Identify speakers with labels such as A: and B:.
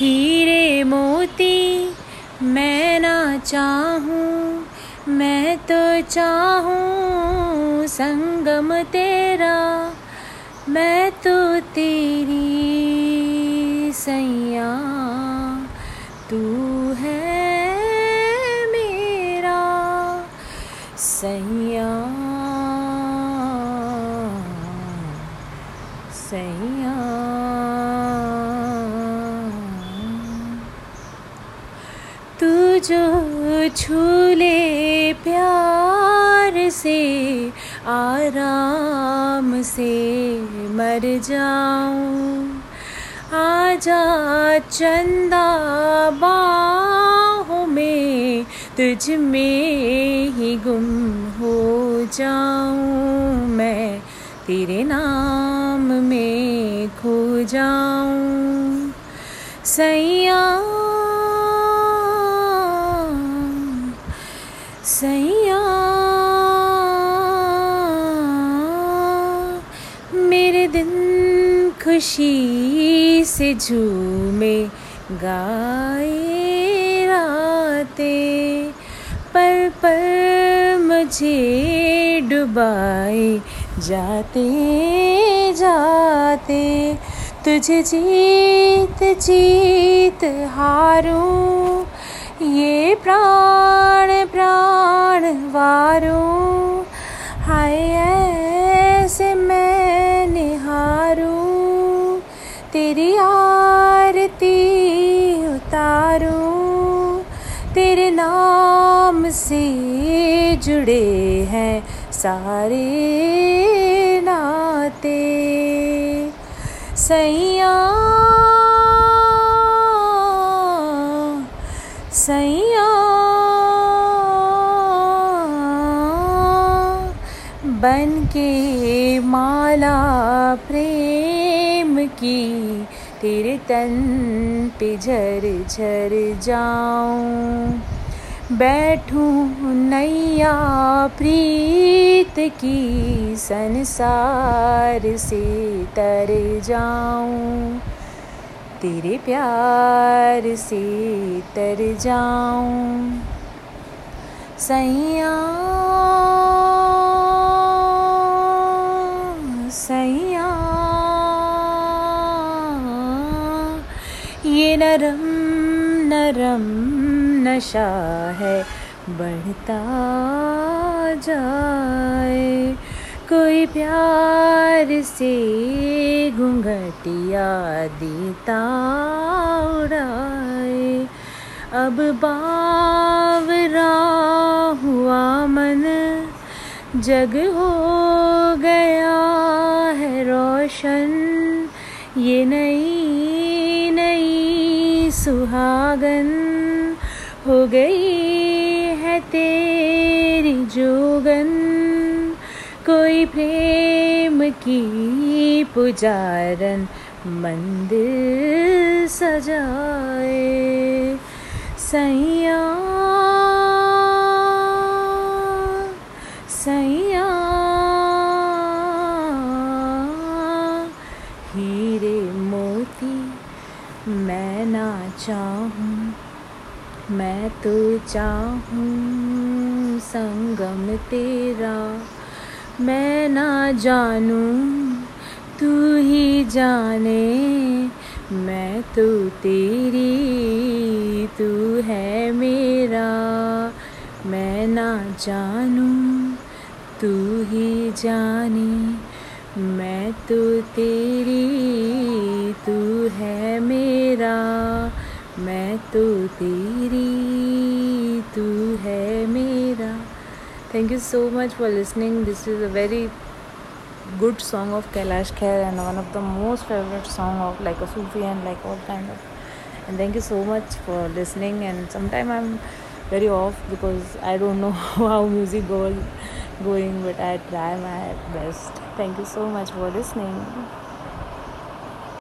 A: हीरे मोती, मैं ना चाहूँ, मैं तो चाहूँ संगम तेरा, मैं तो तेरी सैया, तू है मेरा सैया सैया तू जो छू ले प्यार से, आराम से मर जाऊँ। आजा चंदा बाहों में तुझ में ही गुम हो जाऊँ। मैं तेरे नाम में खो जाऊँ। सैया खुशी से झूमे गाए राते। पर पर मुझे डुबाए जाते जाते। तुझे जीत जीत हारूं, ये प्राण प्राण वारूं। नाम से जुड़े हैं सारे नाते। सैया सैया बन के माला प्रेम की तेरे तन पे झर झर जाऊँ। बैठूं नैया प्रीत की संसार से तर जाऊँ। तेरे प्यार से तर जाऊँ। सैया सैया, ये नरम नरम नशा है, बढ़ता जाए। कोई प्यार से घूंघटिया देता उड़ाए। अब बावरा हुआ मन, जग हो गया है रोशन। ये नई नई सुहागन। हो गई है तेरी जोगन। कोई प्रेम की पुजारन मंदिर सजाए। सैया सैया, हीरे मोती मैं ना चाहूँ। मैं तो चाहूँ संगम तेरा। मैं ना जानूँ, तू ही जाने। मैं तो तेरी, तू है मेरा। मैं ना जानूँ, तू ही जाने। मैं तो तेरी, तू है मेरा। मैं तो तेरी तू है मेरा thank you so much for listening this is a very good song of kailash khair and one of the most favorite song of like a sufi and like all kind of and thank you so much for listening and sometime i'm very off because i don't know how music goes going but i try my best thank you so much for listening